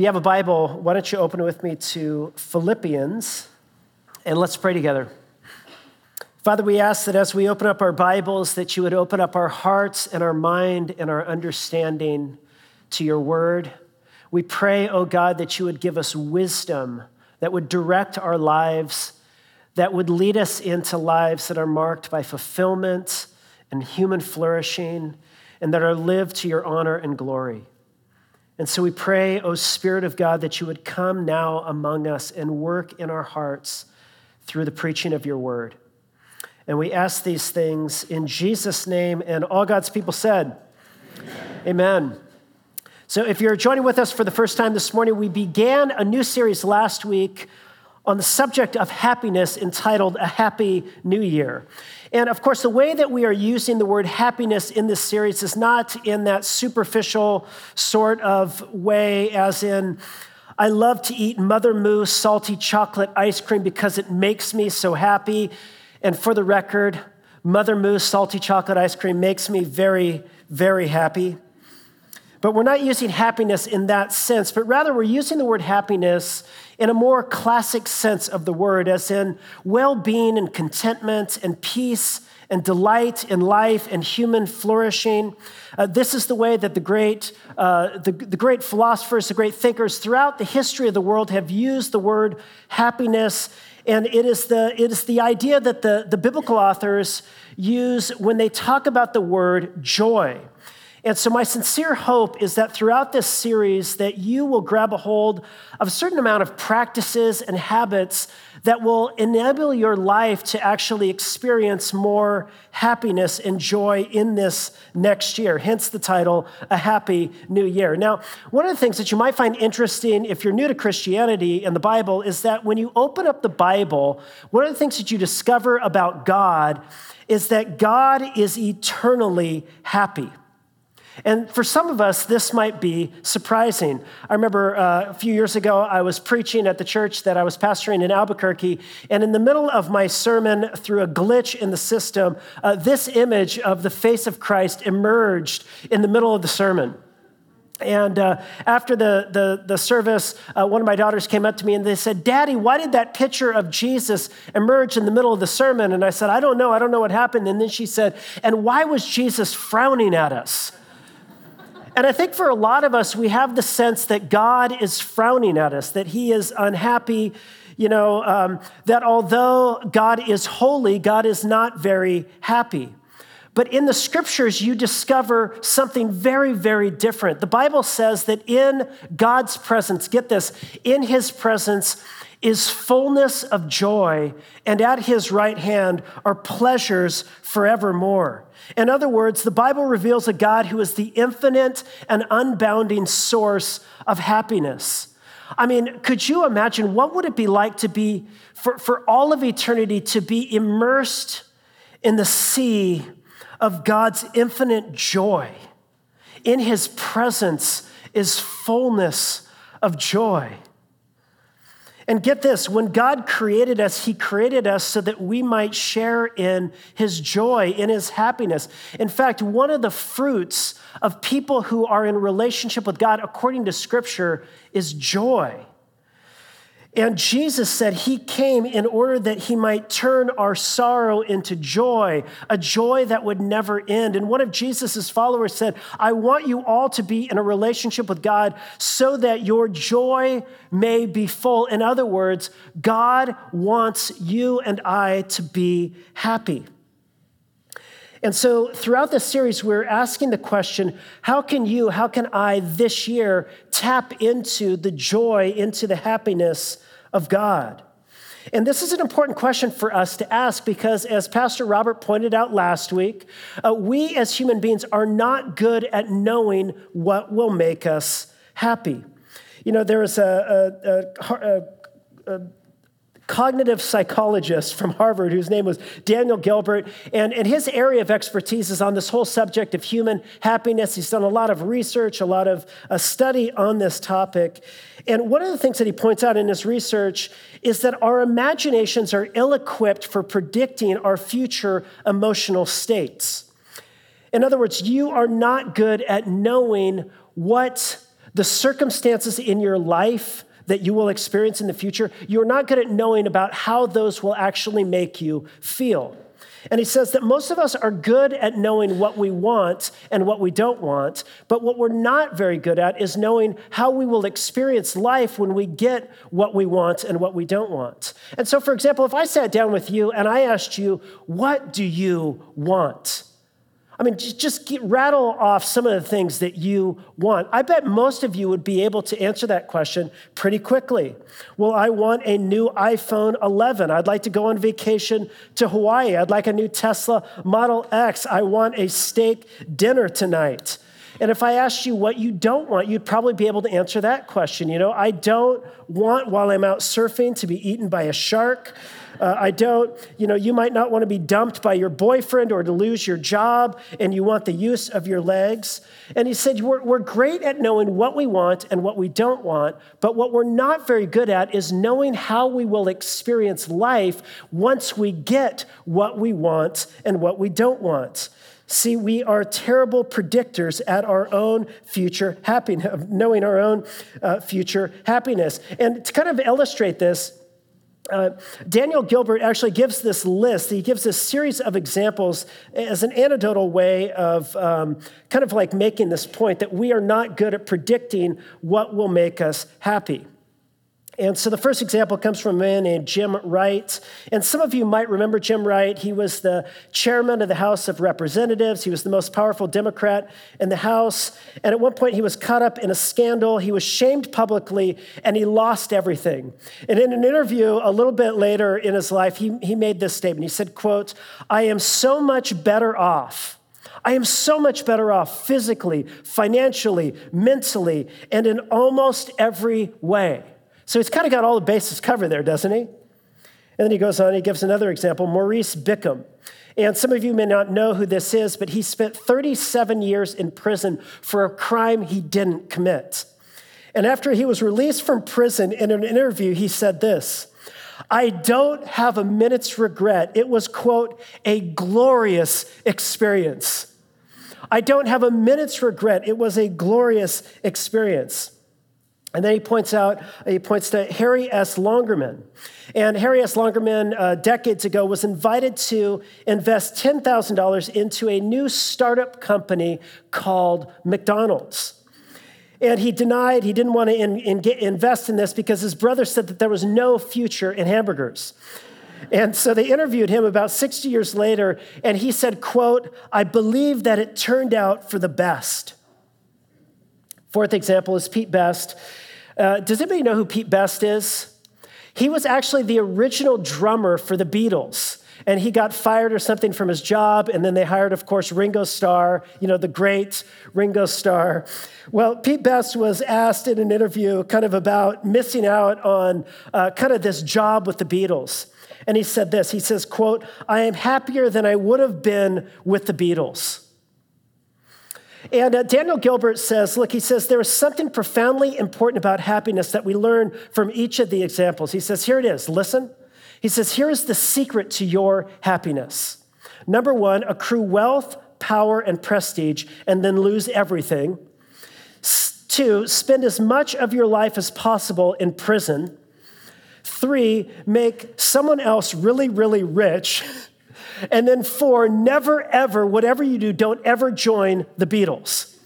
If you have a Bible, why don't you open it with me to Philippians and let's pray together. Father, we ask that as we open up our Bibles, that you would open up our hearts and our mind and our understanding to your word. We pray, oh God, that you would give us wisdom that would direct our lives, that would lead us into lives that are marked by fulfillment and human flourishing, and that are lived to your honor and glory. And so we pray, O Spirit of God, that you would come now among us and work in our hearts through the preaching of your word. And we ask these things in Jesus' name, and all God's people said, Amen. Amen. So, if you're joining with us for the first time this morning, we began a new series last week on the subject of happiness entitled A Happy New Year. And of course, the way that we are using the word happiness in this series is not in that superficial sort of way, as in, I love to eat Mother Moose salty chocolate ice cream because it makes me so happy. And for the record, Mother Moose salty chocolate ice cream makes me very, very happy. But we're not using happiness in that sense, but rather we're using the word happiness in a more classic sense of the word, as in well being and contentment and peace and delight in life and human flourishing. Uh, this is the way that the great, uh, the, the great philosophers, the great thinkers throughout the history of the world have used the word happiness. And it is the, it is the idea that the, the biblical authors use when they talk about the word joy. And so my sincere hope is that throughout this series that you will grab a hold of a certain amount of practices and habits that will enable your life to actually experience more happiness and joy in this next year. Hence the title, A Happy New Year. Now, one of the things that you might find interesting if you're new to Christianity and the Bible is that when you open up the Bible, one of the things that you discover about God is that God is eternally happy. And for some of us, this might be surprising. I remember uh, a few years ago, I was preaching at the church that I was pastoring in Albuquerque, and in the middle of my sermon, through a glitch in the system, uh, this image of the face of Christ emerged in the middle of the sermon. And uh, after the, the, the service, uh, one of my daughters came up to me and they said, Daddy, why did that picture of Jesus emerge in the middle of the sermon? And I said, I don't know. I don't know what happened. And then she said, And why was Jesus frowning at us? And I think for a lot of us, we have the sense that God is frowning at us, that He is unhappy, you know, um, that although God is holy, God is not very happy. But in the scriptures, you discover something very, very different. The Bible says that in God's presence, get this, in His presence, is fullness of joy, and at his right hand are pleasures forevermore. In other words, the Bible reveals a God who is the infinite and unbounding source of happiness. I mean, could you imagine what would it be like to be, for, for all of eternity, to be immersed in the sea of God's infinite joy? In his presence is fullness of joy. And get this when God created us, He created us so that we might share in His joy, in His happiness. In fact, one of the fruits of people who are in relationship with God, according to Scripture, is joy. And Jesus said he came in order that he might turn our sorrow into joy, a joy that would never end. And one of Jesus' followers said, I want you all to be in a relationship with God so that your joy may be full. In other words, God wants you and I to be happy. And so throughout this series, we're asking the question how can you, how can I this year tap into the joy, into the happiness of God? And this is an important question for us to ask because, as Pastor Robert pointed out last week, uh, we as human beings are not good at knowing what will make us happy. You know, there is a, a, a, a cognitive psychologist from Harvard whose name was Daniel Gilbert. And, and his area of expertise is on this whole subject of human happiness. He's done a lot of research, a lot of a study on this topic. And one of the things that he points out in his research is that our imaginations are ill equipped for predicting our future emotional states. In other words, you are not good at knowing what the circumstances in your life that you will experience in the future, you're not good at knowing about how those will actually make you feel. And he says that most of us are good at knowing what we want and what we don't want, but what we're not very good at is knowing how we will experience life when we get what we want and what we don't want. And so, for example, if I sat down with you and I asked you, What do you want? I mean, just get, rattle off some of the things that you want. I bet most of you would be able to answer that question pretty quickly. Well, I want a new iPhone 11. I'd like to go on vacation to Hawaii. I'd like a new Tesla Model X. I want a steak dinner tonight. And if I asked you what you don't want, you'd probably be able to answer that question. You know, I don't want while I'm out surfing to be eaten by a shark. Uh, I don't, you know, you might not want to be dumped by your boyfriend or to lose your job, and you want the use of your legs. And he said, we're, we're great at knowing what we want and what we don't want, but what we're not very good at is knowing how we will experience life once we get what we want and what we don't want. See, we are terrible predictors at our own future happiness, knowing our own uh, future happiness. And to kind of illustrate this, uh, Daniel Gilbert actually gives this list, he gives this series of examples as an anecdotal way of um, kind of like making this point that we are not good at predicting what will make us happy. And so the first example comes from a man named Jim Wright. And some of you might remember Jim Wright. He was the chairman of the House of Representatives. He was the most powerful Democrat in the House. And at one point, he was caught up in a scandal. He was shamed publicly and he lost everything. And in an interview a little bit later in his life, he, he made this statement. He said, quote, I am so much better off. I am so much better off physically, financially, mentally, and in almost every way. So he's kind of got all the bases covered there, doesn't he? And then he goes on, he gives another example Moreese Bickham. And some of you may not know who this is, but he spent 37 years in prison for a crime he didn't commit. And after he was released from prison in an interview, he said this I don't have a minute's regret. It was, quote, a glorious experience. I don't have a minute's regret. It was a glorious experience. And then he points out, he points to Harry S. Langerman. And Harry S. Langerman, uh, decades ago, was invited to invest $10,000 into a new startup company called McDonald's. And he denied he didn't want to in, in get, invest in this because his brother said that there was no future in hamburgers. And so they interviewed him about 60 years later, and he said, quote, I believe that it turned out for the best. Fourth example is Pete Best. Uh, does anybody know who Pete Best is? He was actually the original drummer for the Beatles. And he got fired or something from his job, and then they hired, of course, Ringo Starr, you know, the great Ringo Starr. Well, Pete Best was asked in an interview kind of about missing out on uh, kind of this job with the Beatles. And he said this he says, quote, I am happier than I would have been with the Beatles. And uh, Daniel Gilbert says, look, he says, there is something profoundly important about happiness that we learn from each of the examples. He says, here it is, listen. He says, here is the secret to your happiness. Number one, accrue wealth, power, and prestige, and then lose everything. Two, spend as much of your life as possible in prison. Three, make someone else really, really rich. And then four, never ever, whatever you do, don't ever join the Beatles.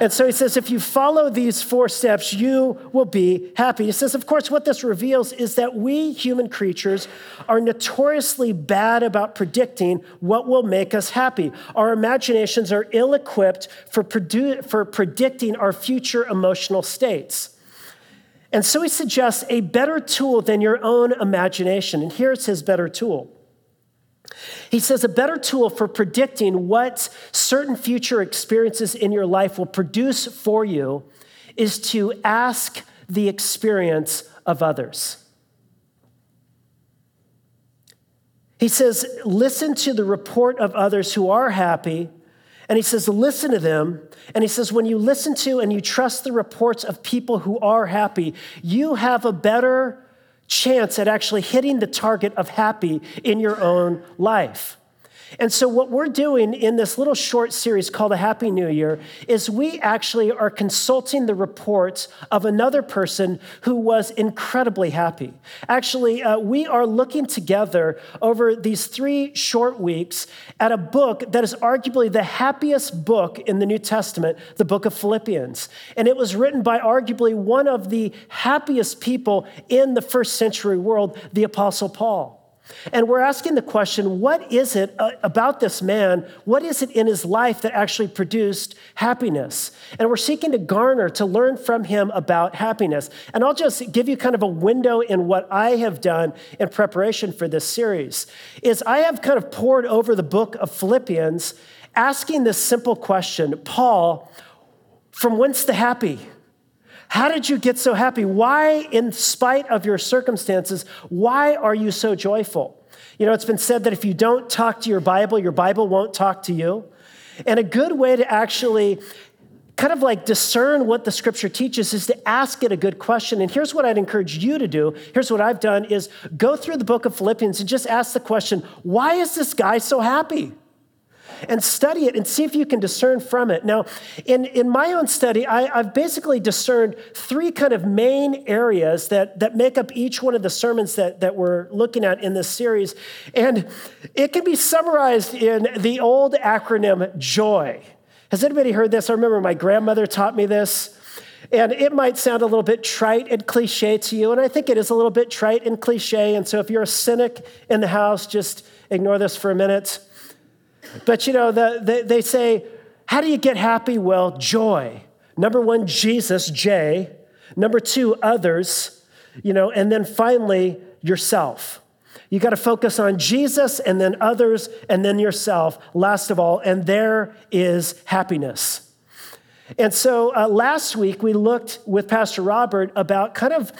And so he says, if you follow these four steps, you will be happy. He says, of course, what this reveals is that we human creatures are notoriously bad about predicting what will make us happy. Our imaginations are ill equipped for, produ- for predicting our future emotional states. And so he suggests a better tool than your own imagination. And here's his better tool he says a better tool for predicting what certain future experiences in your life will produce for you is to ask the experience of others. He says, listen to the report of others who are happy. And he says, listen to them. And he says, when you listen to and you trust the reports of people who are happy, you have a better chance at actually hitting the target of happy in your own life. And so, what we're doing in this little short series called A Happy New Year is we actually are consulting the reports of another person who was incredibly happy. Actually, uh, we are looking together over these three short weeks at a book that is arguably the happiest book in the New Testament, the book of Philippians. And it was written by arguably one of the happiest people in the first century world, the Apostle Paul. And we're asking the question what is it uh, about this man? What is it in his life that actually produced happiness? And we're seeking to garner, to learn from him about happiness. And I'll just give you kind of a window in what I have done in preparation for this series. Is I have kind of poured over the book of Philippians asking this simple question, Paul, from whence the happy? How did you get so happy? Why, in spite of your circumstances, why are you so joyful? You know, it's been said that if you don't talk to your Bible, your Bible won't talk to you. And a good way to actually kind of like discern what the scripture teaches is to ask it a good question. And here's what I'd encourage you to do. Here's what I've done is go through the book of Philippians and just ask the question, why is this guy so happy? And study it and see if you can discern from it. Now, in, in my own study, I, have basically discerned three kind of main areas that, that make up each one of the sermons that, that we're looking at in this series. And it can be summarized in the old acronym JOY. Has anybody heard this? I remember my grandmother taught me this. And it might sound a little bit trite and cliche to you, and I think it is a little bit trite and cliche. And so if you're a cynic in the house, just ignore this for a minute. But you know, the, the, they say, how do you get happy? Well, joy. Number one, Jesus, J. Number two, others, you know, and then finally, yourself. You got to focus on Jesus and then others and then yourself, last of all, and there is happiness. And so uh, last week we looked with Pastor Robert about kind of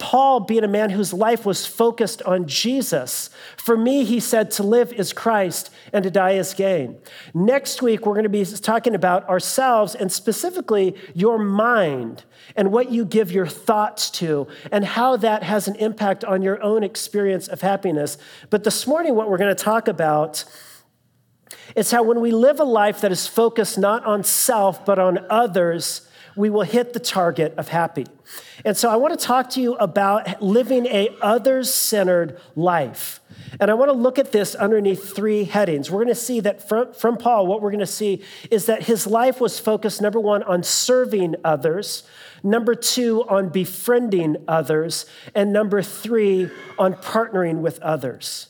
Paul being a man whose life was focused on Jesus. For me, he said, to live is Christ and to die is gain. Next week, we're going to be talking about ourselves and specifically your mind and what you give your thoughts to and how that has an impact on your own experience of happiness. But this morning, what we're going to talk about is how when we live a life that is focused not on self, but on others, we will hit the target of happy. And so I want to talk to you about living a others-centered life. And I want to look at this underneath three headings. We're going to see that from, from Paul, what we're going to see is that his life was focused, number one, on serving others, number two, on befriending others, and number three, on partnering with others.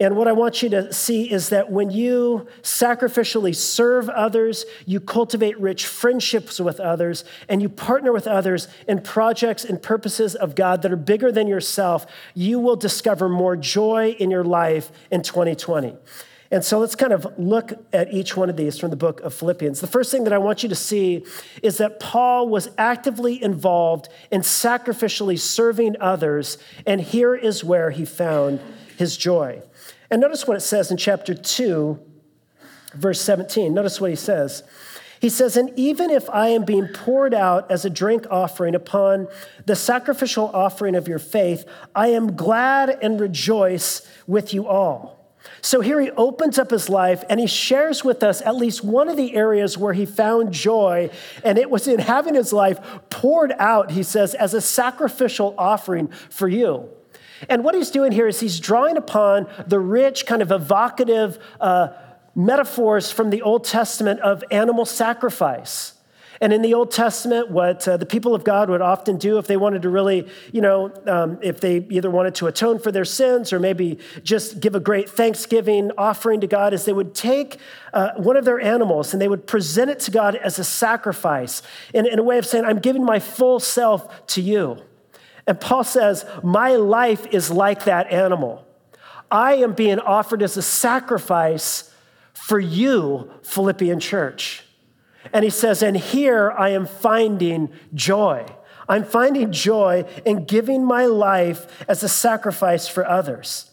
And what I want you to see is that when you sacrificially serve others, you cultivate rich friendships with others, and you partner with others in projects and purposes of God that are bigger than yourself, you will discover more joy in your life in 2020. And so let's kind of look at each one of these from the book of Philippians. The first thing that I want you to see is that Paul was actively involved in sacrificially serving others, and here is where he found his joy. And notice what it says in chapter 2, verse 17. Notice what he says. He says, And even if I am being poured out as a drink offering upon the sacrificial offering of your faith, I am glad and rejoice with you all. So here he opens up his life and he shares with us at least one of the areas where he found joy, and it was in having his life poured out, he says, as a sacrificial offering for you. And what he's doing here is he's drawing upon the rich, kind of evocative uh, metaphors from the Old Testament of animal sacrifice. And in the Old Testament, what uh, the people of God would often do if they wanted to really, you know, um, if they either wanted to atone for their sins or maybe just give a great thanksgiving offering to God, is they would take uh, one of their animals and they would present it to God as a sacrifice in, in a way of saying, I'm giving my full self to you. And Paul says, My life is like that animal. I am being offered as a sacrifice for you, Philippian church. And he says, And here I am finding joy. I'm finding joy in giving my life as a sacrifice for others.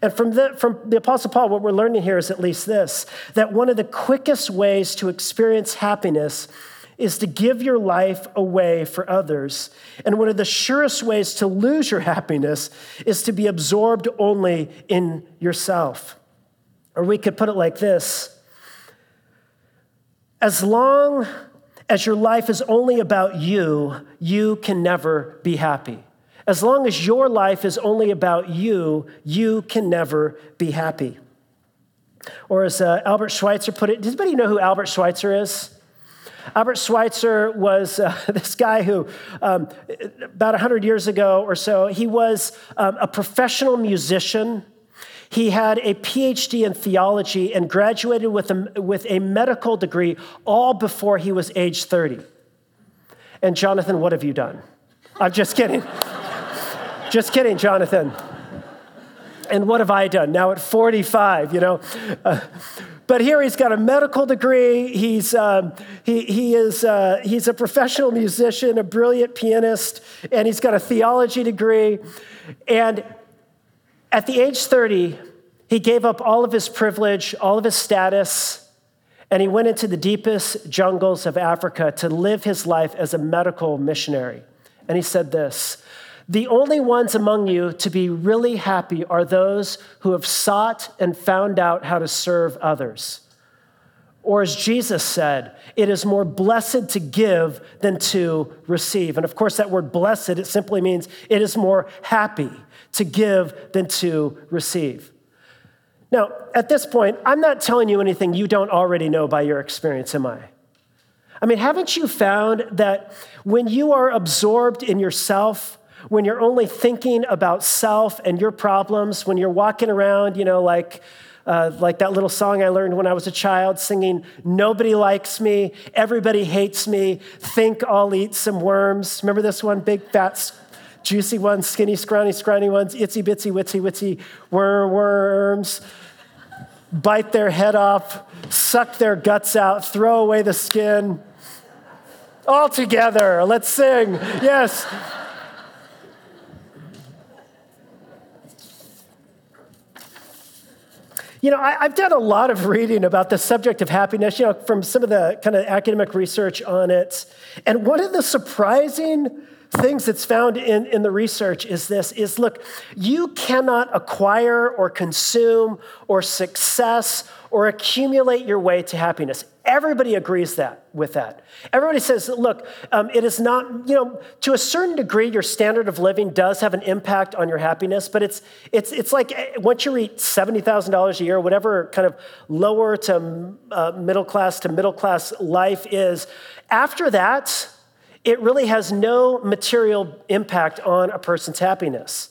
And from the, from the Apostle Paul, what we're learning here is at least this that one of the quickest ways to experience happiness is to give your life away for others. And one of the surest ways to lose your happiness is to be absorbed only in yourself. Or we could put it like this As long as your life is only about you, you can never be happy. As long as your life is only about you, you can never be happy. Or as uh, Albert Schweitzer put it, does anybody know who Albert Schweitzer is? Albert Schweitzer was uh, this guy who, um, about 100 years ago or so, he was um, a professional musician. He had a PhD in theology and graduated with a, with a medical degree all before he was age 30. And Jonathan, what have you done? I'm just kidding. just kidding, Jonathan. And what have I done now at 45, you know? Uh, but here he's got a medical degree. He's, um, he, he is, uh, he's a professional musician, a brilliant pianist, and he's got a theology degree. And at the age 30, he gave up all of his privilege, all of his status, and he went into the deepest jungles of Africa to live his life as a medical missionary. And he said this the only ones among you to be really happy are those who have sought and found out how to serve others. Or as Jesus said, it is more blessed to give than to receive. And of course, that word blessed, it simply means it is more happy to give than to receive. Now, at this point, I'm not telling you anything you don't already know by your experience, am I? I mean, haven't you found that when you are absorbed in yourself, when you're only thinking about self and your problems, when you're walking around, you know, like, uh, like that little song I learned when I was a child, singing, Nobody likes me, everybody hates me, think I'll eat some worms. Remember this one? Big, fat, juicy ones, skinny, scrawny, scrawny ones, itsy bitsy, witsy, witsy, worms. Bite their head off, suck their guts out, throw away the skin. All together, let's sing. Yes. You know, I, have done a lot of reading about the subject of happiness, you know, from some of the kind of academic research on it. And one of the surprising things that's found in, in the research is this is look, you cannot acquire or consume or success or accumulate your way to happiness. Everybody agrees that with that. Everybody says, look, um, it is not, you know, to a certain degree, your standard of living does have an impact on your happiness, but it's it's it's like eh, once you reach seventy thousand dollars a year, whatever kind of lower to uh, middle class to middle class life is, after that, it really has no material impact on a person's happiness.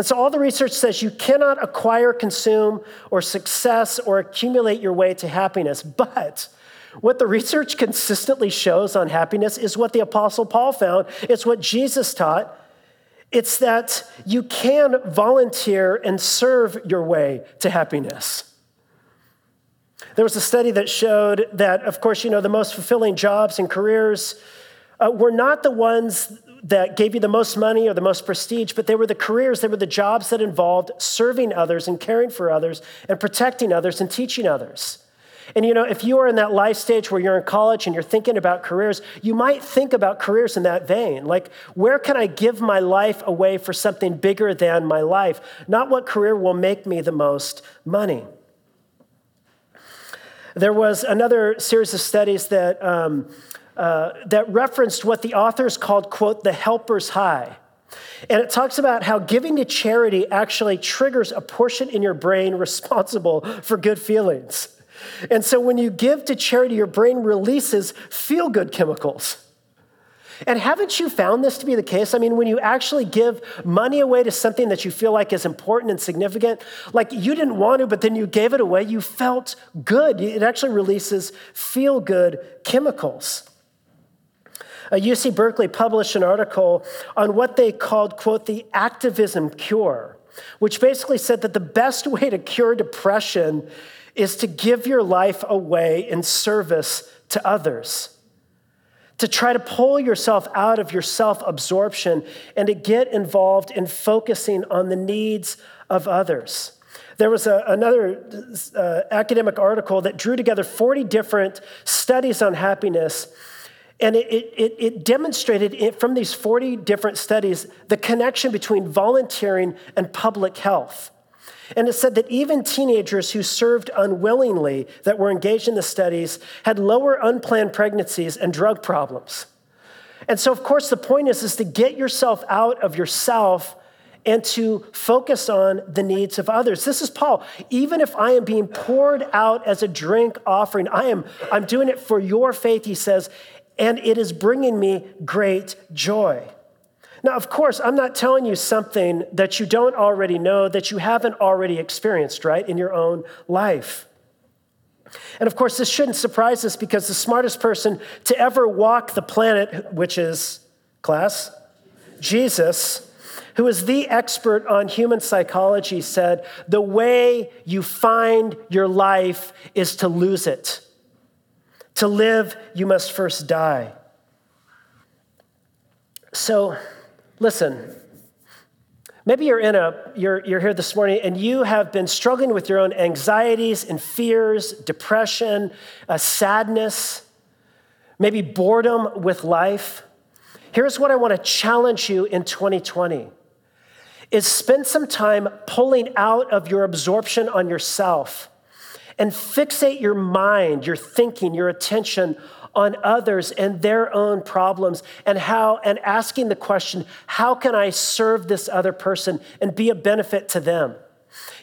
And so all the research says you cannot acquire, consume, or success or accumulate your way to happiness. But what the research consistently shows on happiness is what the Apostle Paul found. It's what Jesus taught. It's that you can volunteer and serve your way to happiness. There was a study that showed that, of course, you know, the most fulfilling jobs and careers uh, were not the ones that gave you the most money or the most prestige, but they were the careers, they were the jobs that involved serving others and caring for others and protecting others and teaching others. And you know, if you are in that life stage where you're in college and you're thinking about careers, you might think about careers in that vein. Like, where can I give my life away for something bigger than my life? Not what career will make me the most money. There was another series of studies that um, uh, that referenced what the authors called, quote, the helper's high. And it talks about how giving to charity actually triggers a portion in your brain responsible for good feelings. And so when you give to charity, your brain releases feel good chemicals. And haven't you found this to be the case? I mean, when you actually give money away to something that you feel like is important and significant, like you didn't want to, but then you gave it away, you felt good. It actually releases feel good chemicals. UC Berkeley published an article on what they called, quote, the activism cure, which basically said that the best way to cure depression is to give your life away in service to others. To try to pull yourself out of your self absorption and to get involved in focusing on the needs of others. There was a, another uh, academic article that drew together 40 different studies on happiness and it, it, it demonstrated it, from these 40 different studies the connection between volunteering and public health. And it said that even teenagers who served unwillingly, that were engaged in the studies, had lower unplanned pregnancies and drug problems. And so, of course, the point is, is to get yourself out of yourself and to focus on the needs of others. This is Paul. Even if I am being poured out as a drink offering, I am I'm doing it for your faith, he says, and it is bringing me great joy. Now, of course, I'm not telling you something that you don't already know, that you haven't already experienced, right, in your own life. And of course, this shouldn't surprise us because the smartest person to ever walk the planet, which is, class, Jesus, who is the expert on human psychology, said, The way you find your life is to lose it. To live, you must first die. So, Listen, maybe you're in a you're, you're here this morning and you have been struggling with your own anxieties and fears, depression, uh, sadness, maybe boredom with life. Here's what I want to challenge you in 2020 is spend some time pulling out of your absorption on yourself and fixate your mind, your thinking, your attention on others and their own problems and how and asking the question how can i serve this other person and be a benefit to them?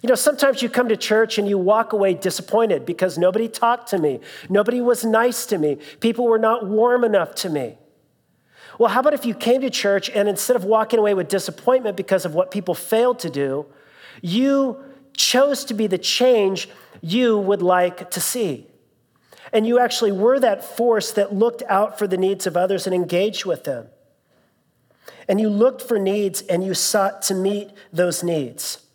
You know sometimes you come to church and you walk away disappointed because nobody talked to me. Nobody was nice to me. People were not warm enough to me. Well how about if you came to church and instead of walking away with disappointment because of what people failed to do you chose to be the change you would like to see and you actually were that force that looked out for the needs of others and engaged with them. And you looked for needs and you sought to meet those needs.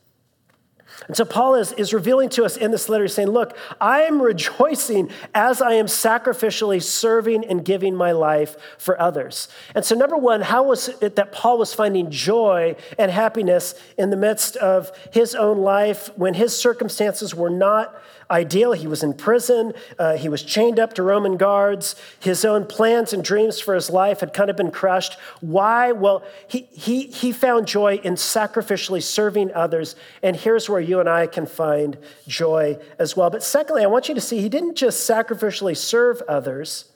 And so Paul is, is revealing to us in this letter, he's saying, Look, I am rejoicing as I am sacrificially serving and giving my life for others. And so, number one, how was it that Paul was finding joy and happiness in the midst of his own life when his circumstances were not ideal. He was in prison, uh, he was chained up to Roman guards. His own plans and dreams for his life had kind of been crushed. Why? Well, he, he, he found joy in sacrificially serving others. And here's where you and I can find joy as well. But secondly, I want you to see he didn't just sacrificially serve others,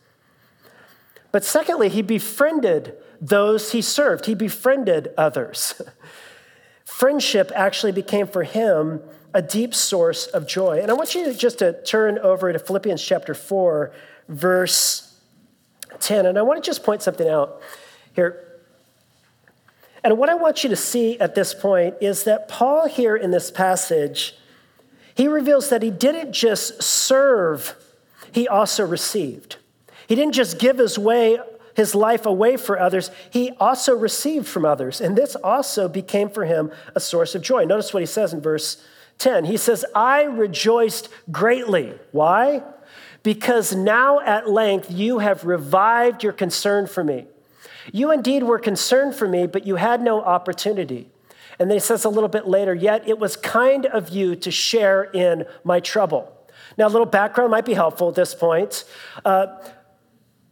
but secondly, he befriended those he served, he befriended others. Friendship actually became for him a deep source of joy. And I want you just to turn over to Philippians chapter 4, verse 10. And I want to just point something out here. And what I want you to see at this point is that Paul, here in this passage, he reveals that he didn't just serve, he also received. He didn't just give his way his life away for others, he also received from others. And this also became for him a source of joy. Notice what he says in verse 10. He says, I rejoiced greatly. Why? Because now at length you have revived your concern for me. You indeed were concerned for me, but you had no opportunity. And then he says a little bit later, yet it was kind of you to share in my trouble. Now, a little background might be helpful at this point. Uh,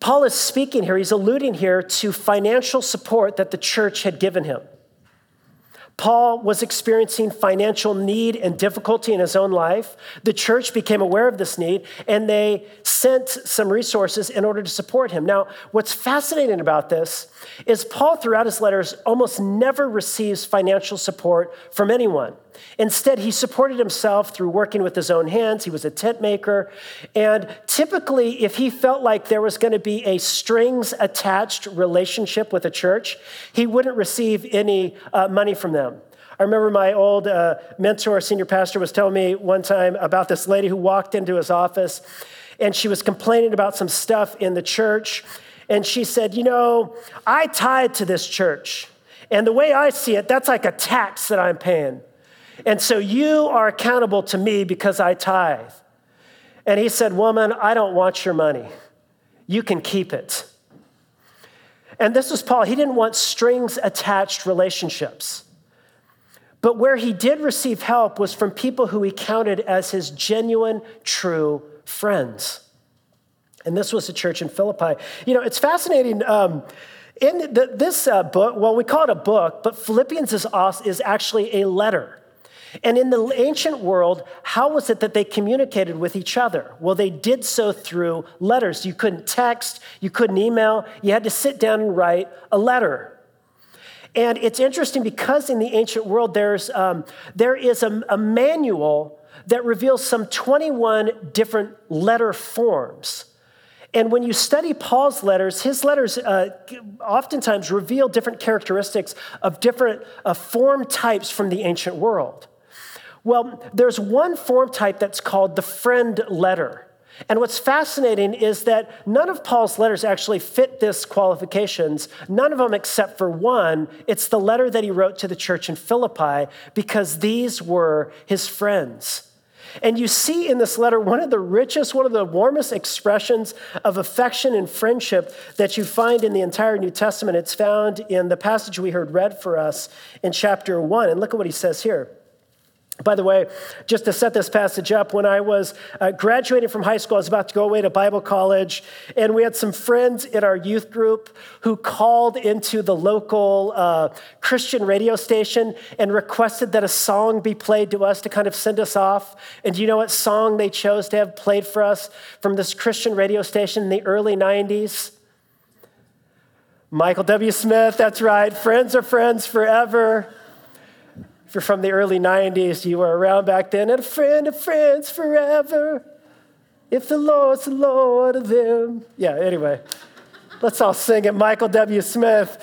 Paul is speaking here, he's alluding here to financial support that the church had given him. Paul was experiencing financial need and difficulty in his own life. The church became aware of this need and they sent some resources in order to support him. Now, what's fascinating about this is Paul, throughout his letters, almost never receives financial support from anyone. Instead, he supported himself through working with his own hands. He was a tent maker. And typically, if he felt like there was going to be a strings attached relationship with a church, he wouldn't receive any uh, money from them. I remember my old uh, mentor, senior pastor, was telling me one time about this lady who walked into his office and she was complaining about some stuff in the church. And she said, You know, I tied to this church. And the way I see it, that's like a tax that I'm paying. And so you are accountable to me because I tithe. And he said, Woman, I don't want your money. You can keep it. And this was Paul. He didn't want strings attached relationships. But where he did receive help was from people who he counted as his genuine, true friends. And this was the church in Philippi. You know, it's fascinating. Um, in the, this uh, book, well, we call it a book, but Philippians is, is actually a letter. And in the ancient world, how was it that they communicated with each other? Well, they did so through letters. You couldn't text, you couldn't email, you had to sit down and write a letter. And it's interesting because in the ancient world, there's, um, there is a, a manual that reveals some 21 different letter forms. And when you study Paul's letters, his letters uh, oftentimes reveal different characteristics of different uh, form types from the ancient world. Well, there's one form type that's called the friend letter. And what's fascinating is that none of Paul's letters actually fit this qualifications, none of them except for one. It's the letter that he wrote to the church in Philippi because these were his friends. And you see in this letter one of the richest, one of the warmest expressions of affection and friendship that you find in the entire New Testament. It's found in the passage we heard read for us in chapter one. And look at what he says here. By the way, just to set this passage up, when I was uh, graduating from high school, I was about to go away to Bible college, and we had some friends in our youth group who called into the local uh, Christian radio station and requested that a song be played to us to kind of send us off. And do you know what song they chose to have played for us from this Christian radio station in the early 90s? Michael W. Smith, that's right. Friends are friends forever. You're from the early 90s, you were around back then, and a friend of friends forever. If the Lord's the Lord of them. Yeah, anyway, let's all sing it. Michael W. Smith.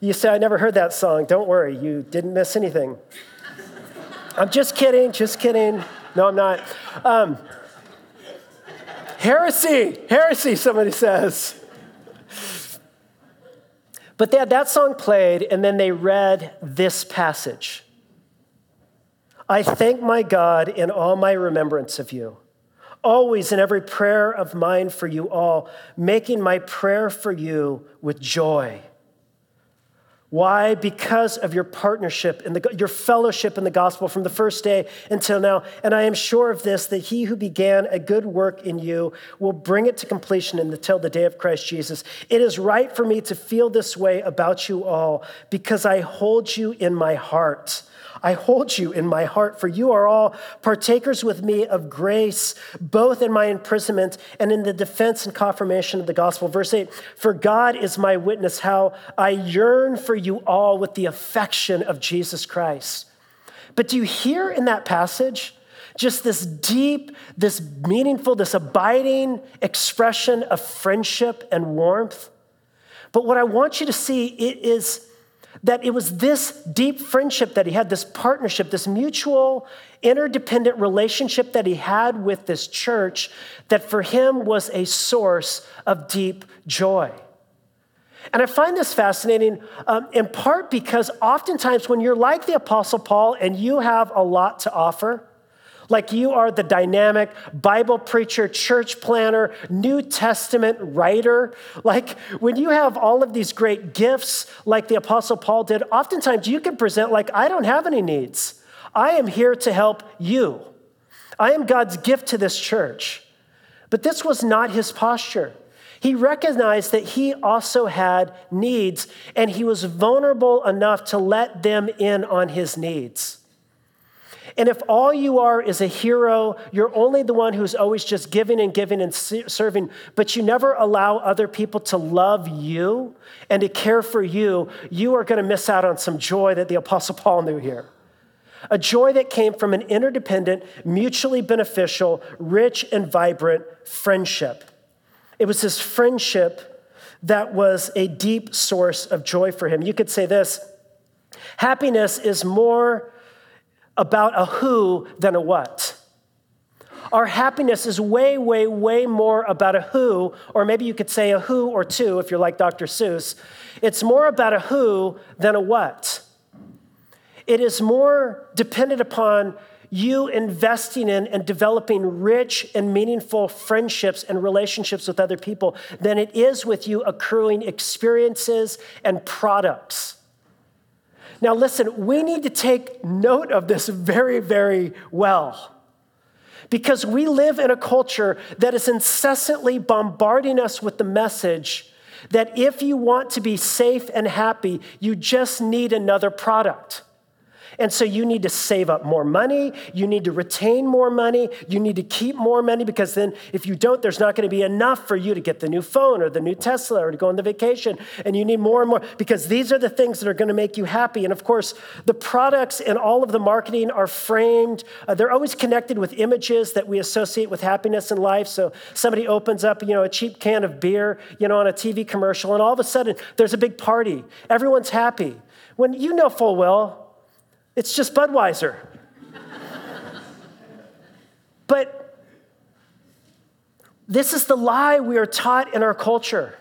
You say, I never heard that song. Don't worry, you didn't miss anything. I'm just kidding, just kidding. No, I'm not. Um, heresy, heresy, somebody says. But they had that song played, and then they read this passage. I thank my God in all my remembrance of you, always in every prayer of mine for you all, making my prayer for you with joy. Why? Because of your partnership and the, your fellowship in the gospel from the first day until now. And I am sure of this that he who began a good work in you will bring it to completion until the day of Christ Jesus. It is right for me to feel this way about you all because I hold you in my heart. I hold you in my heart, for you are all partakers with me of grace, both in my imprisonment and in the defense and confirmation of the gospel. Verse 8 For God is my witness, how I yearn for you all with the affection of Jesus Christ. But do you hear in that passage? Just this deep, this meaningful, this abiding expression of friendship and warmth. But what I want you to see it is that it was this deep friendship that he had, this partnership, this mutual, interdependent relationship that he had with this church, that for him was a source of deep joy. And I find this fascinating um, in part because oftentimes when you're like the Apostle Paul and you have a lot to offer, like you are the dynamic Bible preacher, church planter, New Testament writer. Like when you have all of these great gifts, like the Apostle Paul did, oftentimes you can present like, I don't have any needs. I am here to help you. I am God's gift to this church. But this was not his posture. He recognized that he also had needs, and he was vulnerable enough to let them in on his needs. And if all you are is a hero, you're only the one who's always just giving and giving and serving, but you never allow other people to love you and to care for you, you are going to miss out on some joy that the Apostle Paul knew here. A joy that came from an interdependent, mutually beneficial, rich, and vibrant friendship. It was this friendship that was a deep source of joy for him. You could say this happiness is more about a who than a what. Our happiness is way, way, way more about a who, or maybe you could say a who or two if you're like Dr. Seuss. It's more about a who than a what. It is more dependent upon you investing in and developing rich and meaningful friendships and relationships with other people than it is with you accruing experiences and products. Now, listen, we need to take note of this very, very well. Because we live in a culture that is incessantly bombarding us with the message that if you want to be safe and happy, you just need another product. And so you need to save up more money. You need to retain more money. You need to keep more money because then if you don't, there's not going to be enough for you to get the new phone or the new Tesla or to go on the vacation. And you need more and more because these are the things that are going to make you happy. And of course, the products and all of the marketing are framed. Uh, they're always connected with images that we associate with happiness in life. So somebody opens up, you know, a cheap can of beer, you know, on a TV commercial, and all of a sudden there's a big party. Everyone's happy. When you know full well it's just Budweiser. but this is the lie we are taught in our culture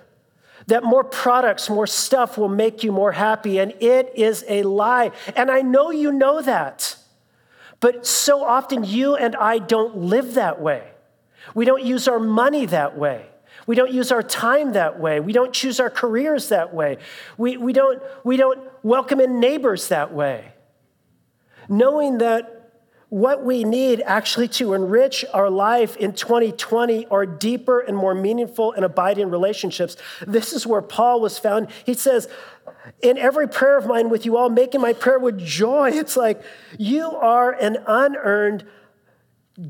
that more products, more stuff will make you more happy, and it is a lie. And I know you know that. But so often you and I don't live that way. We don't use our money that way. We don't use our time that way. We don't choose our careers that way. We, we, don't, we don't welcome in neighbors that way knowing that what we need actually to enrich our life in 2020 are deeper and more meaningful and abiding relationships. This is where Paul was found. He says, In every prayer of mine with you all, making my prayer with joy. It's like you are an unearned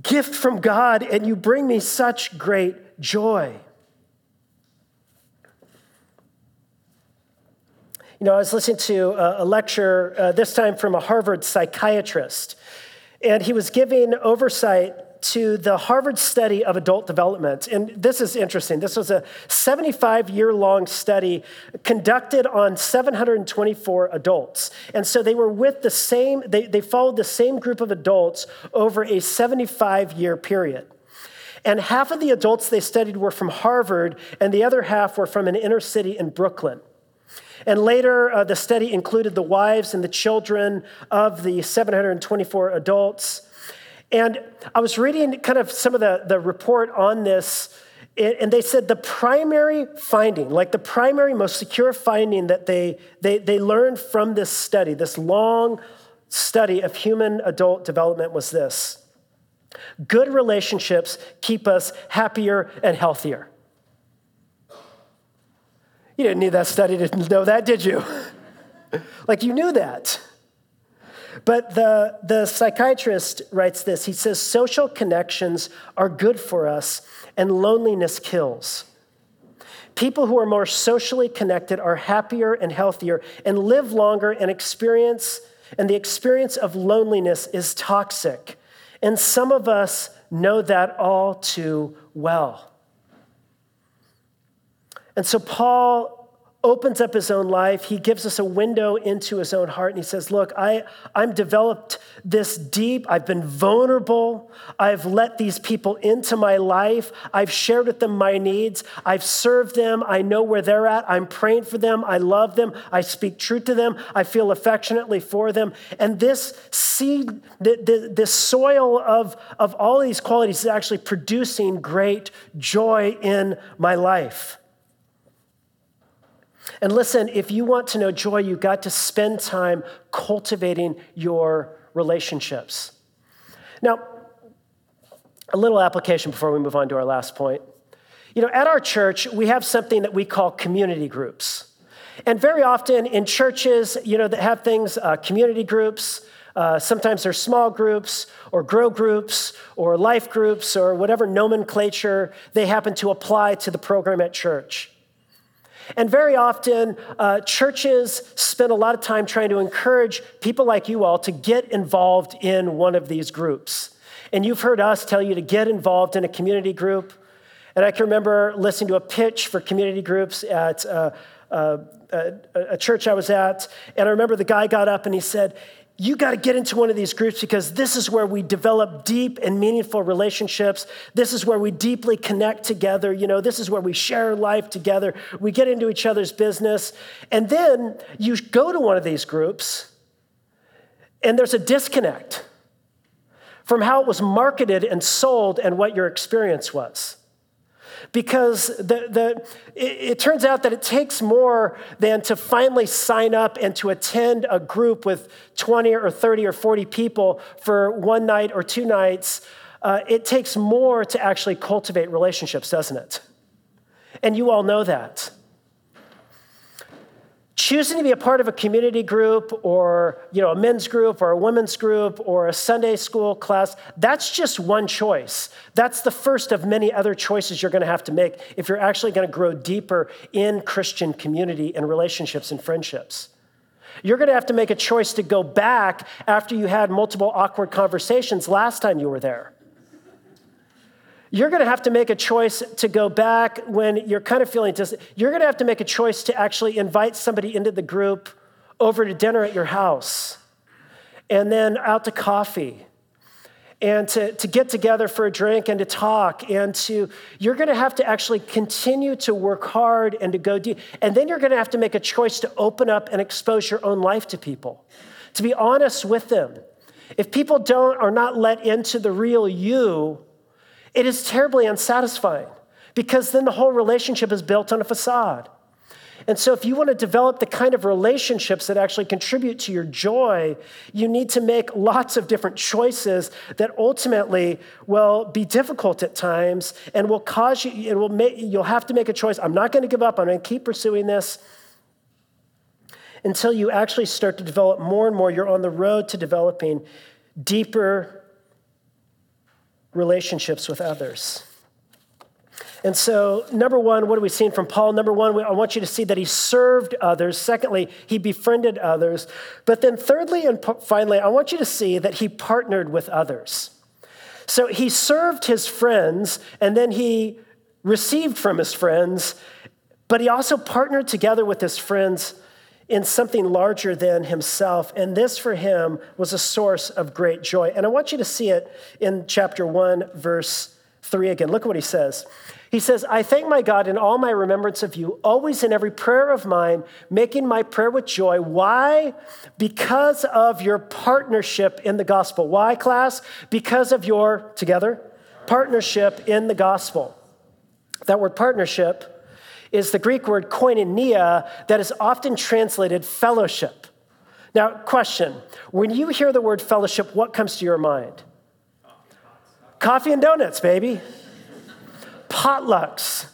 gift from God, and you bring me such great joy. You know, I was listening to a lecture, uh, this time from a Harvard psychiatrist, and he was giving oversight to the Harvard study of adult development. And this is interesting. This was a 75 year long study conducted on 724 adults. And so they were with the same, they, they followed the same group of adults over a 75 year period. And half of the adults they studied were from Harvard, and the other half were from an inner city in Brooklyn. And later, uh, the study included the wives and the children of the 724 adults. And I was reading kind of some of the, the report on this, and they said the primary finding, like the primary, most secure finding that they, they, they learned from this study, this long study of human adult development, was this good relationships keep us happier and healthier. You didn't need that study to know that, did you? like you knew that. But the, the psychiatrist writes this he says, social connections are good for us, and loneliness kills. People who are more socially connected are happier and healthier and live longer and experience, and the experience of loneliness is toxic. And some of us know that all too well. And so Paul opens up his own life. He gives us a window into his own heart. And he says, Look, I, I'm developed this deep. I've been vulnerable. I've let these people into my life. I've shared with them my needs. I've served them. I know where they're at. I'm praying for them. I love them. I speak truth to them. I feel affectionately for them. And this seed, this soil of, of all these qualities is actually producing great joy in my life. And listen, if you want to know joy, you've got to spend time cultivating your relationships. Now, a little application before we move on to our last point. You know, at our church, we have something that we call community groups. And very often in churches, you know, that have things, uh, community groups, uh, sometimes they're small groups or grow groups or life groups or whatever nomenclature they happen to apply to the program at church. And very often, uh, churches spend a lot of time trying to encourage people like you all to get involved in one of these groups. And you've heard us tell you to get involved in a community group. And I can remember listening to a pitch for community groups at uh, uh, a, a church I was at. And I remember the guy got up and he said, you got to get into one of these groups because this is where we develop deep and meaningful relationships. This is where we deeply connect together. You know, this is where we share life together. We get into each other's business. And then you go to one of these groups, and there's a disconnect from how it was marketed and sold and what your experience was because the, the, it, it, turns out that it takes more than to finally sign up and to attend a group with 20 or 30 or 40 people for one night or two nights. Uh, it takes more to actually cultivate relationships, doesn't it? And you all know that. Choosing to be a part of a community group or you know a men's group or a women's group or a sunday school class that's just one choice. That's the first of many other choices you're going to have to make if you're actually going to grow deeper in christian community and relationships and friendships. You're going to have to make a choice to go back after you had multiple awkward conversations last time you were there you're going to have to make a choice to go back when you're kind of feeling dis- you're going to have to make a choice to actually invite somebody into the group over to dinner at your house and then out to coffee and to, to get together for a drink and to talk and to you're going to have to actually continue to work hard and to go deep and then you're going to have to make a choice to open up and expose your own life to people. To be honest with them if people don't are not let into the real you it is terribly unsatisfying because then the whole relationship is built on a facade. And so, if you want to develop the kind of relationships that actually contribute to your joy, you need to make lots of different choices that ultimately will be difficult at times and will cause you, it will make, you'll have to make a choice. I'm not going to give up, I'm going to keep pursuing this until you actually start to develop more and more. You're on the road to developing deeper relationships with others. And so, number one, what are we seeing from Paul? Number one, I want you to see that he served others. Secondly, he befriended others. But then, thirdly and finally, I want you to see that he partnered with others. So, he served his friends and then he received from his friends, but he also partnered together with his friends in something larger than himself. And this for him was a source of great joy. And I want you to see it in chapter 1, verse 3 again. Look at what he says. He says, I thank my God in all my remembrance of you, always in every prayer of mine, making my prayer with joy. Why? Because of your partnership in the gospel. Why, class? Because of your, together, partnership in the gospel. That word partnership is the Greek word koinonia that is often translated fellowship. Now, question when you hear the word fellowship, what comes to your mind? Coffee and donuts, baby. Potlucks.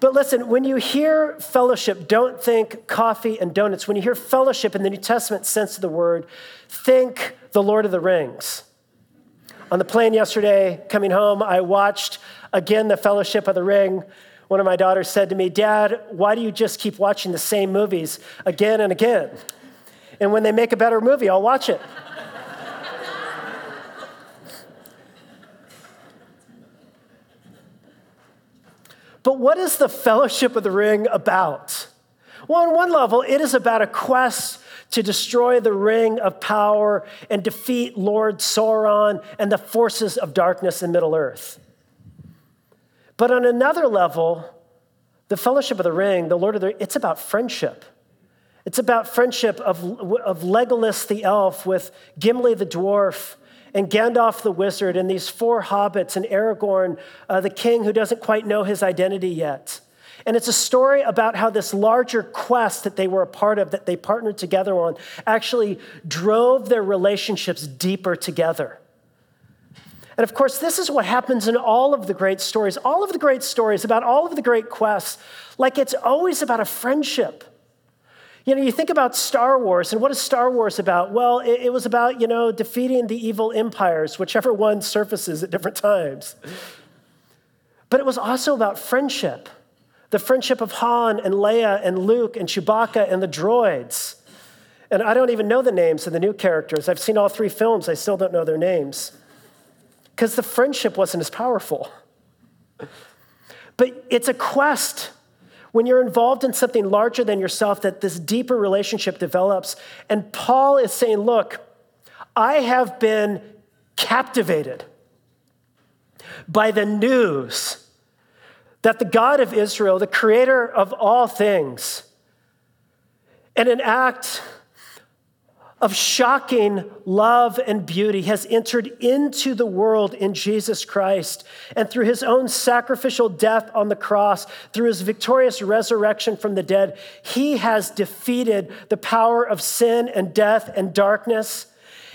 But listen, when you hear fellowship, don't think coffee and donuts. When you hear fellowship in the New Testament sense of the word, think the Lord of the Rings. On the plane yesterday, coming home, I watched again the Fellowship of the Ring one of my daughters said to me, Dad, why do you just keep watching the same movies again and again? And when they make a better movie, I'll watch it. but what is the Fellowship of the Ring about? Well, on one level, it is about a quest to destroy the ring of power and defeat Lord Sauron and the forces of darkness in Middle Earth. But on another level, the Fellowship of the Ring, the Lord of the Ring, it's about friendship. It's about friendship of, of Legolas the elf with Gimli the dwarf and Gandalf the wizard and these four hobbits and Aragorn, uh, the king who doesn't quite know his identity yet. And it's a story about how this larger quest that they were a part of, that they partnered together on, actually drove their relationships deeper together. And of course, this is what happens in all of the great stories. All of the great stories about all of the great quests, like it's always about a friendship. You know, you think about Star Wars, and what is Star Wars about? Well, it, it was about, you know, defeating the evil empires, whichever one surfaces at different times. But it was also about friendship the friendship of Han and Leia and Luke and Chewbacca and the droids. And I don't even know the names of the new characters. I've seen all three films, I still don't know their names because the friendship wasn't as powerful. But it's a quest when you're involved in something larger than yourself that this deeper relationship develops. And Paul is saying, Look, I have been captivated by the news that the God of Israel, the creator of all things, in an act of shocking love and beauty has entered into the world in Jesus Christ. And through his own sacrificial death on the cross, through his victorious resurrection from the dead, he has defeated the power of sin and death and darkness.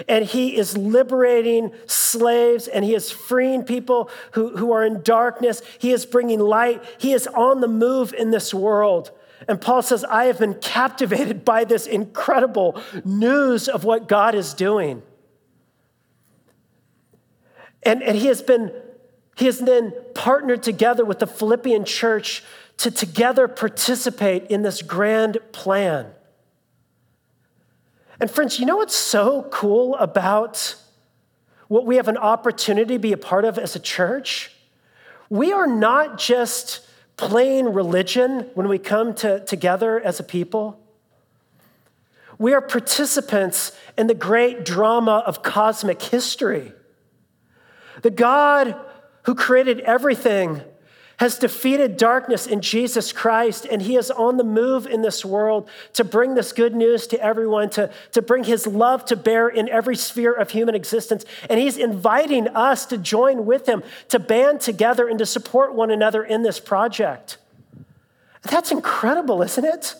And he is liberating slaves and he is freeing people who, who are in darkness. He is bringing light. He is on the move in this world And Paul says, I have been captivated by this incredible news of what God is doing. And, and he has been, he has then partnered together with the Philippian church to together participate in this grand plan. And friends, you know what's so cool about what we have an opportunity to be a part of as a church? We are not just plain religion when we come to, together as a people. We are participants in the great drama of cosmic history. The God who created everything has defeated darkness in Jesus Christ, and he is on the move in this world to bring this good news to everyone, to, to bring his love to bear in every sphere of human existence. And he's inviting us to join with him, to band together, and to support one another in this project. That's incredible, isn't it?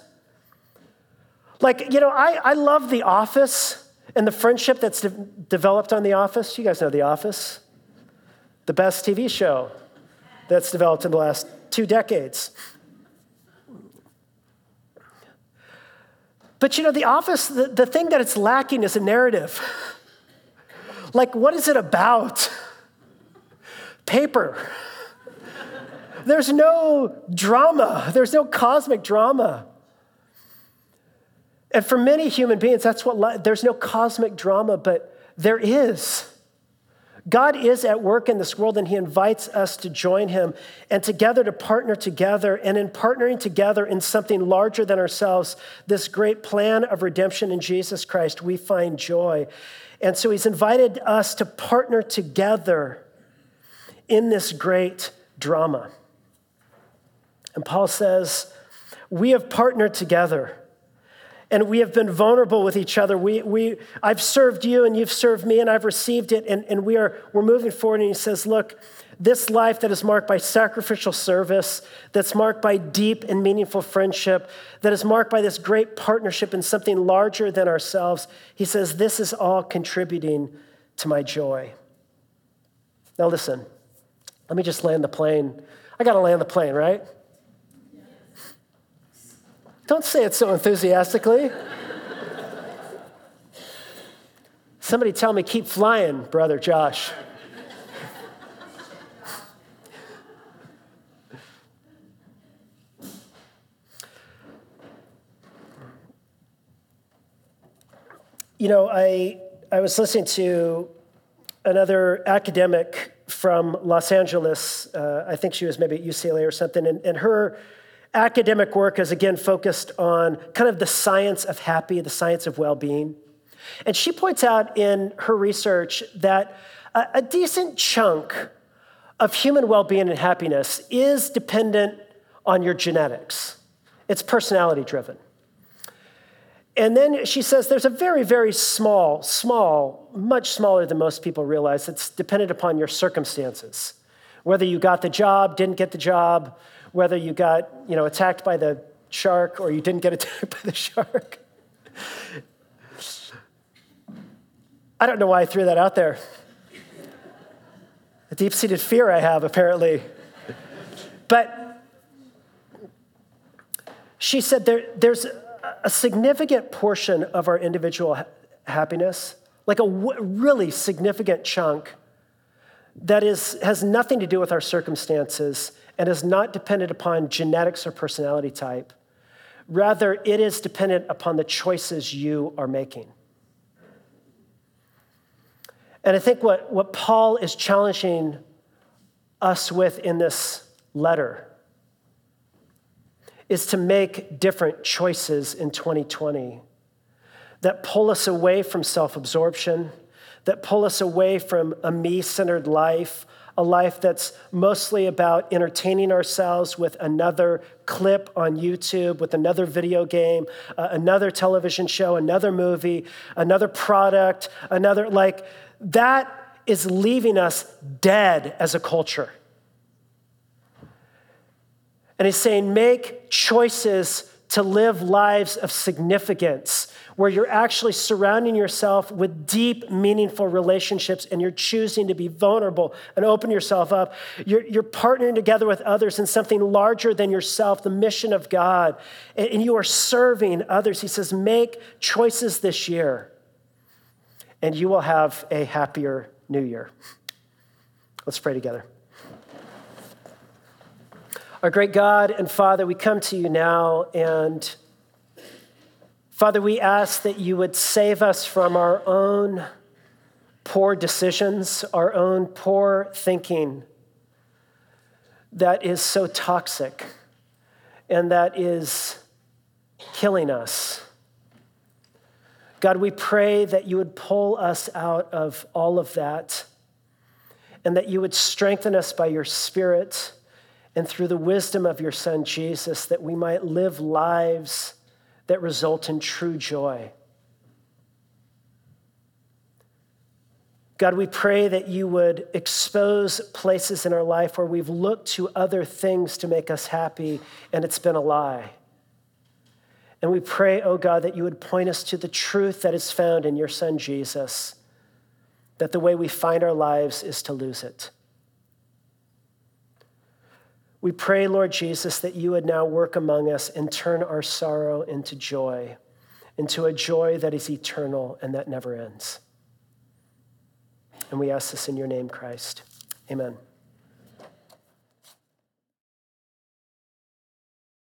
Like, you know, I, I love The Office and the friendship that's de- developed on The Office. You guys know The Office, the best TV show that's developed in the last two decades. But you know, The Office, the, the thing that it's lacking is a narrative. like, what is it about? Paper. There's no drama, there's no cosmic drama. And for many human beings, that's what there's no cosmic drama, but there is. God is at work in this world and he invites us to join him and together to partner together. And in partnering together in something larger than ourselves, this great plan of redemption in Jesus Christ, we find joy. And so he's invited us to partner together in this great drama. And Paul says, We have partnered together and we have been vulnerable with each other. We, we, I've served you and you've served me and I've received it and, and we are, we're moving forward. And he says, look, this life that is marked by sacrificial service, that's marked by deep and meaningful friendship, that is marked by this great partnership in something larger than ourselves, he says, this is all contributing to my joy. Now listen, let me just land the plane. I got to land the plane, right? Don't say it so enthusiastically. Somebody tell me, keep flying, brother Josh. you know, I, I was listening to another academic from Los Angeles. Uh, I think she was maybe at UCLA or something, and, and her academic work is again focused on kind of the science of happy, the science of well being. And she points out in her research that a, a decent chunk of human well being and happiness is dependent on your genetics, it's personality driven. And then she says there's a very, very small, small, much smaller than most people realize, that's dependent upon your circumstances. Whether you got the job, didn't get the job, whether you got you know, attacked by the shark or you didn't get attacked by the shark. I don't know why I threw that out there. A deep seated fear I have, apparently. But she said there, there's a significant portion of our individual ha- happiness, like a w- really significant chunk, that is, has nothing to do with our circumstances and is not dependent upon genetics or personality type. Rather, it is dependent upon the choices you are making. And I think what, what Paul is challenging us with in this letter is to make different choices in 2020 that pull us away from self absorption, that pull us away from a me centered life, a life that's mostly about entertaining ourselves with another clip on YouTube, with another video game, uh, another television show, another movie, another product, another, like, that is leaving us dead as a culture. And he's saying, make choices to live lives of significance where you're actually surrounding yourself with deep, meaningful relationships and you're choosing to be vulnerable and open yourself up. You're, you're partnering together with others in something larger than yourself, the mission of God, and, and you are serving others. He says, make choices this year, and you will have a happier new year. Let's pray together. Our great God and Father, we come to you now, and Father, we ask that you would save us from our own poor decisions, our own poor thinking that is so toxic and that is killing us. God, we pray that you would pull us out of all of that and that you would strengthen us by your Spirit and through the wisdom of your Son, Jesus, that we might live lives that result in true joy. God, we pray that you would expose places in our life where we've looked to other things to make us happy and it's been a lie. And we pray, oh God, that you would point us to the truth that is found in your Son, Jesus, that the way we find our lives is to lose it. We pray, Lord Jesus, that you would now work among us and turn our sorrow into joy, into a joy that is eternal and that never ends. And we ask this in your name, Christ. Amen.